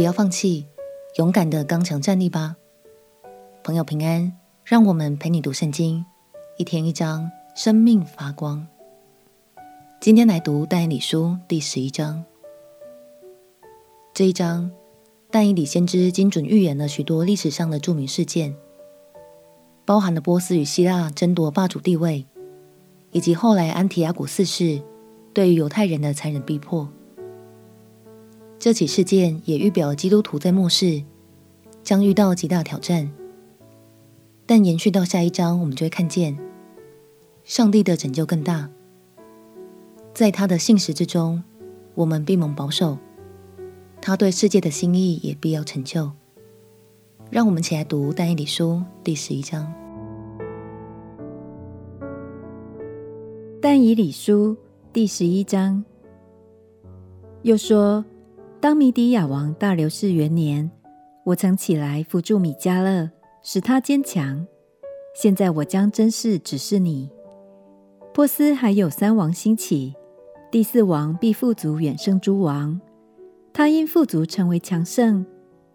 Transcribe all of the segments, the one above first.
不要放弃，勇敢的刚强站立吧。朋友平安，让我们陪你读圣经，一天一章，生命发光。今天来读但以理书第十一章。这一章，但以理先知精准预言了许多历史上的著名事件，包含了波斯与希腊争夺霸主地位，以及后来安提阿古四世对于犹太人的残忍逼迫。这起事件也预表基督徒在末世将遇到极大挑战。但延续到下一章，我们就会看见上帝的拯救更大，在他的信实之中，我们必蒙保守。他对世界的心意也必要成就。让我们起来读但以理书第十一章。但以理书第十一章又说：当米底亚王大流士元年，我曾起来扶助米迦勒。使他坚强。现在我将真事指示你：波斯还有三王兴起，第四王必富足远胜诸王。他因富足成为强盛，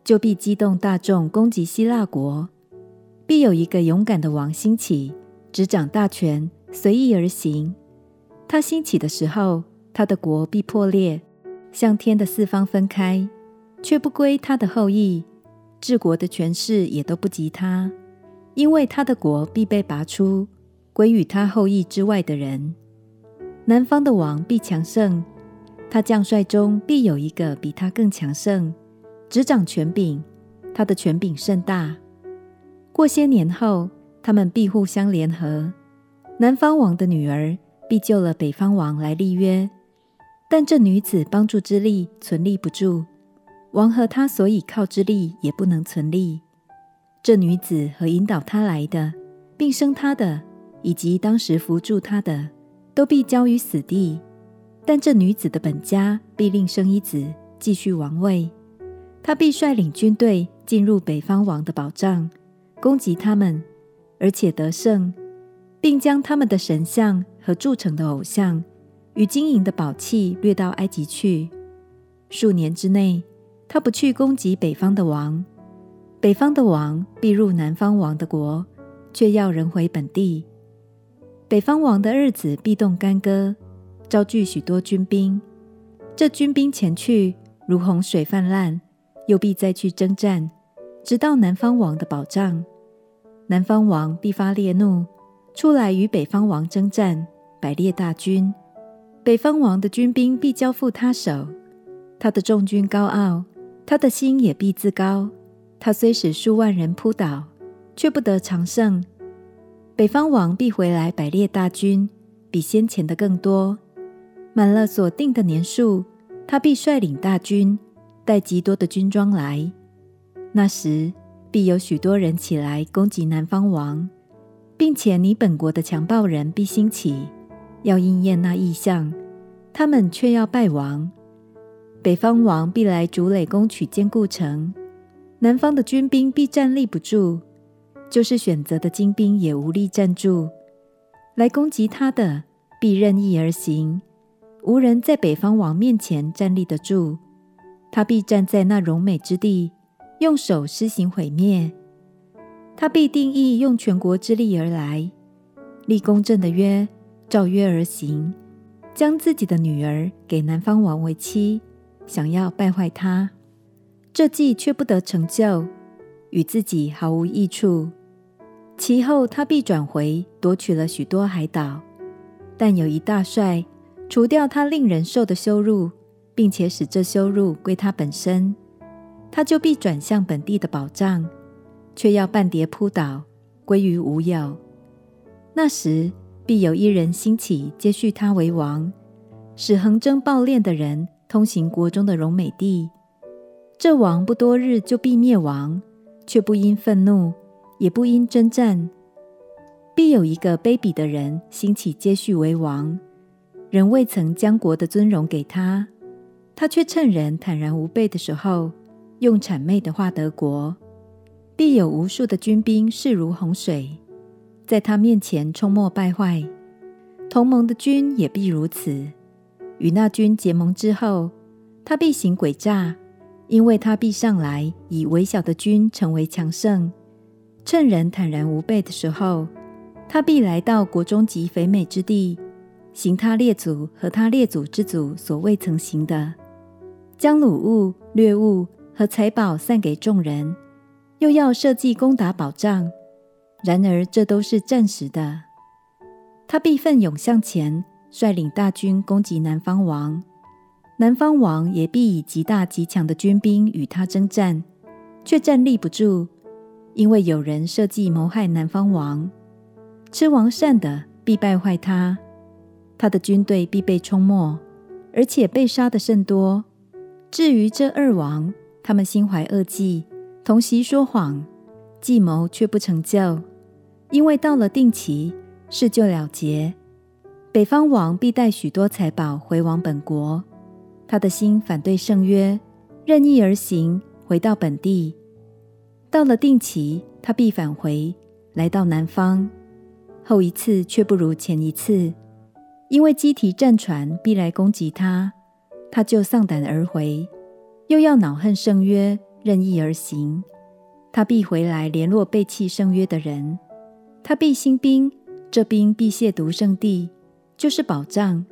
就必激动大众攻击希腊国。必有一个勇敢的王兴起，执掌大权，随意而行。他兴起的时候，他的国必破裂，向天的四方分开，却不归他的后裔。治国的权势也都不及他，因为他的国必被拔出，归与他后裔之外的人。南方的王必强盛，他将帅中必有一个比他更强盛，执掌权柄，他的权柄甚大。过些年后，他们必互相联合。南方王的女儿必救了北方王来立约，但这女子帮助之力存立不住。王和他所倚靠之力也不能存立。这女子和引导他来的，并生他的，以及当时扶助他的，都必交于死地。但这女子的本家必另生一子，继续王位。他必率领军队进入北方王的保障，攻击他们，而且得胜，并将他们的神像和铸成的偶像与金银的宝器掠到埃及去。数年之内。他不去攻击北方的王，北方的王必入南方王的国，却要人回本地。北方王的日子必动干戈，招聚许多军兵。这军兵前去，如洪水泛滥，又必再去征战，直到南方王的保障。南方王必发烈怒，出来与北方王征战，摆列大军。北方王的军兵必交付他手，他的众军高傲。他的心也必自高，他虽使数万人扑倒，却不得长胜。北方王必回来摆列大军，比先前的更多。满了所定的年数，他必率领大军，带极多的军装来。那时必有许多人起来攻击南方王，并且你本国的强暴人必兴起，要应验那异象，他们却要败亡。北方王必来竹垒攻取坚固城，南方的军兵必站立不住，就是选择的精兵也无力站住。来攻击他的必任意而行，无人在北方王面前站立得住。他必站在那荣美之地，用手施行毁灭。他必定意用全国之力而来，立公正的约，照约而行，将自己的女儿给南方王为妻。想要败坏他，这计却不得成就，与自己毫无益处。其后他必转回，夺取了许多海岛。但有一大帅，除掉他令人受的羞辱，并且使这羞辱归他本身，他就必转向本地的保障，却要半跌扑倒，归于无有。那时必有一人兴起，接续他为王，使横征暴敛的人。通行国中的荣美地，这王不多日就必灭亡，却不因愤怒，也不因征战。必有一个卑鄙的人兴起接续为王，人未曾将国的尊荣给他，他却趁人坦然无备的时候，用谄媚的话得国。必有无数的军兵势如洪水，在他面前冲没败坏，同盟的军也必如此。与那军结盟之后，他必行诡诈，因为他必上来，以微小的军成为强盛。趁人坦然无备的时候，他必来到国中极肥美之地，行他列祖和他列祖之祖所未曾行的，将掳物、掠物和财宝散给众人，又要设计攻打保障。然而这都是暂时的。他必奋勇向前，率领大军攻击南方王。南方王也必以极大极强的军兵与他征战，却站立不住，因为有人设计谋害南方王。吃王膳的必败坏他，他的军队必被冲没，而且被杀的甚多。至于这二王，他们心怀恶计，同席说谎，计谋却不成就，因为到了定期，事就了结。北方王必带许多财宝回往本国。他的心反对圣约，任意而行，回到本地。到了定期，他必返回，来到南方。后一次却不如前一次，因为基提战船必来攻击他，他就丧胆而回，又要恼恨圣约，任意而行。他必回来联络背弃圣约的人，他必兴兵，这兵必亵渎圣地，就是保障，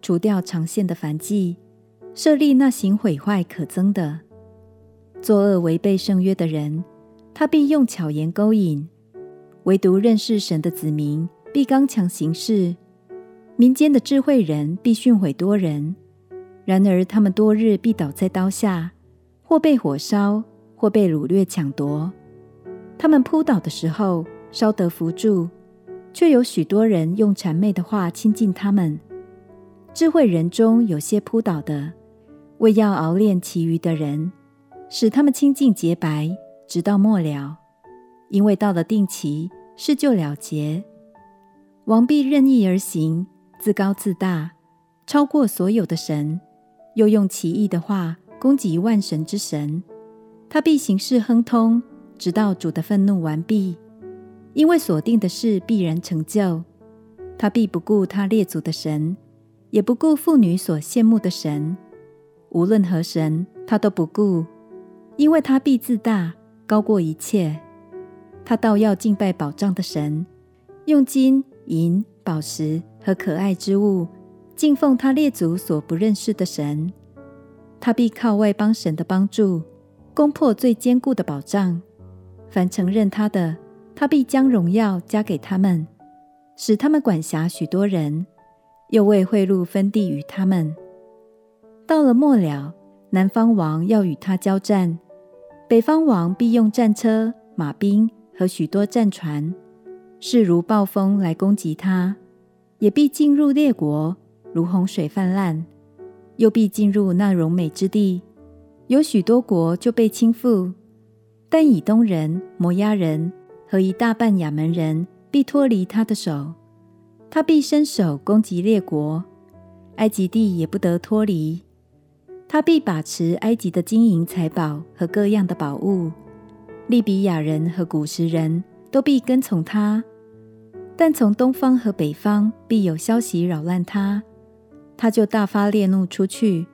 除掉长线的燔祭。设立那行毁坏可憎的、作恶违背圣约的人，他必用巧言勾引；唯独认识神的子民，必刚强行事。民间的智慧人必训诲多人，然而他们多日必倒在刀下，或被火烧，或被掳掠抢夺。他们扑倒的时候，稍得扶助，却有许多人用谄媚的话亲近他们。智慧人中有些扑倒的。为要熬炼其余的人，使他们清净洁白，直到末了。因为到了定期，事就了结。王必任意而行，自高自大，超过所有的神，又用奇异的话攻击万神之神。他必行事亨通，直到主的愤怒完毕。因为所定的事必然成就。他必不顾他列祖的神，也不顾妇女所羡慕的神。无论何神，他都不顾，因为他必自大，高过一切。他倒要敬拜保障的神，用金银宝石和可爱之物敬奉他列祖所不认识的神。他必靠外邦神的帮助，攻破最坚固的保障。凡承认他的，他必将荣耀加给他们，使他们管辖许多人，又为贿赂分地与他们。到了末了，南方王要与他交战，北方王必用战车、马兵和许多战船，势如暴风来攻击他，也必进入列国，如洪水泛滥，又必进入那荣美之地，有许多国就被倾覆。但以东人、摩押人和一大半亚门人必脱离他的手，他必伸手攻击列国，埃及地也不得脱离。他必把持埃及的金银财宝和各样的宝物，利比亚人和古实人都必跟从他。但从东方和北方必有消息扰乱他，他就大发烈怒出去，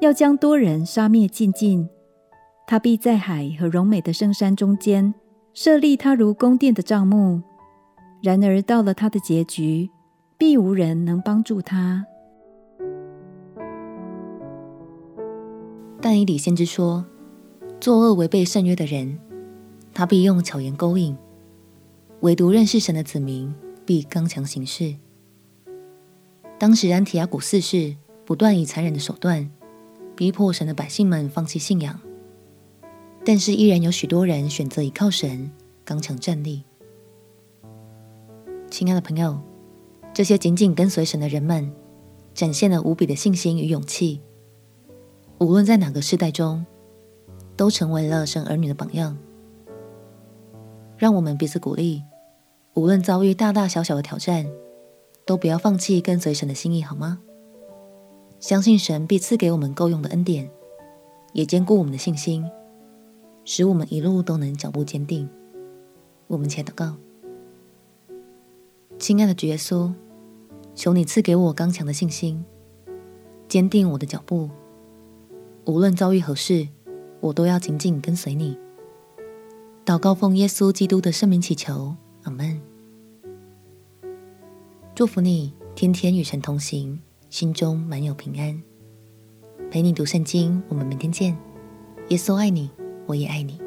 要将多人杀灭尽尽。他必在海和荣美的圣山中间设立他如宫殿的帐幕。然而到了他的结局，必无人能帮助他。但以理先知说：“作恶违背圣约的人，他必用巧言勾引；唯独认识神的子民，必刚强行事。”当时安提阿古四世不断以残忍的手段逼迫神的百姓们放弃信仰，但是依然有许多人选择依靠神，刚强站立。亲爱的朋友，这些紧紧跟随神的人们，展现了无比的信心与勇气。无论在哪个世代中，都成为了神儿女的榜样。让我们彼此鼓励，无论遭遇大大小小的挑战，都不要放弃跟随神的心意，好吗？相信神必赐给我们够用的恩典，也坚固我们的信心，使我们一路都能脚步坚定。我们且祷告：亲爱的主耶稣，求你赐给我刚强的信心，坚定我的脚步。无论遭遇何事，我都要紧紧跟随你。祷告奉耶稣基督的圣名祈求，阿门。祝福你，天天与神同行，心中满有平安。陪你读圣经，我们明天见。耶稣爱你，我也爱你。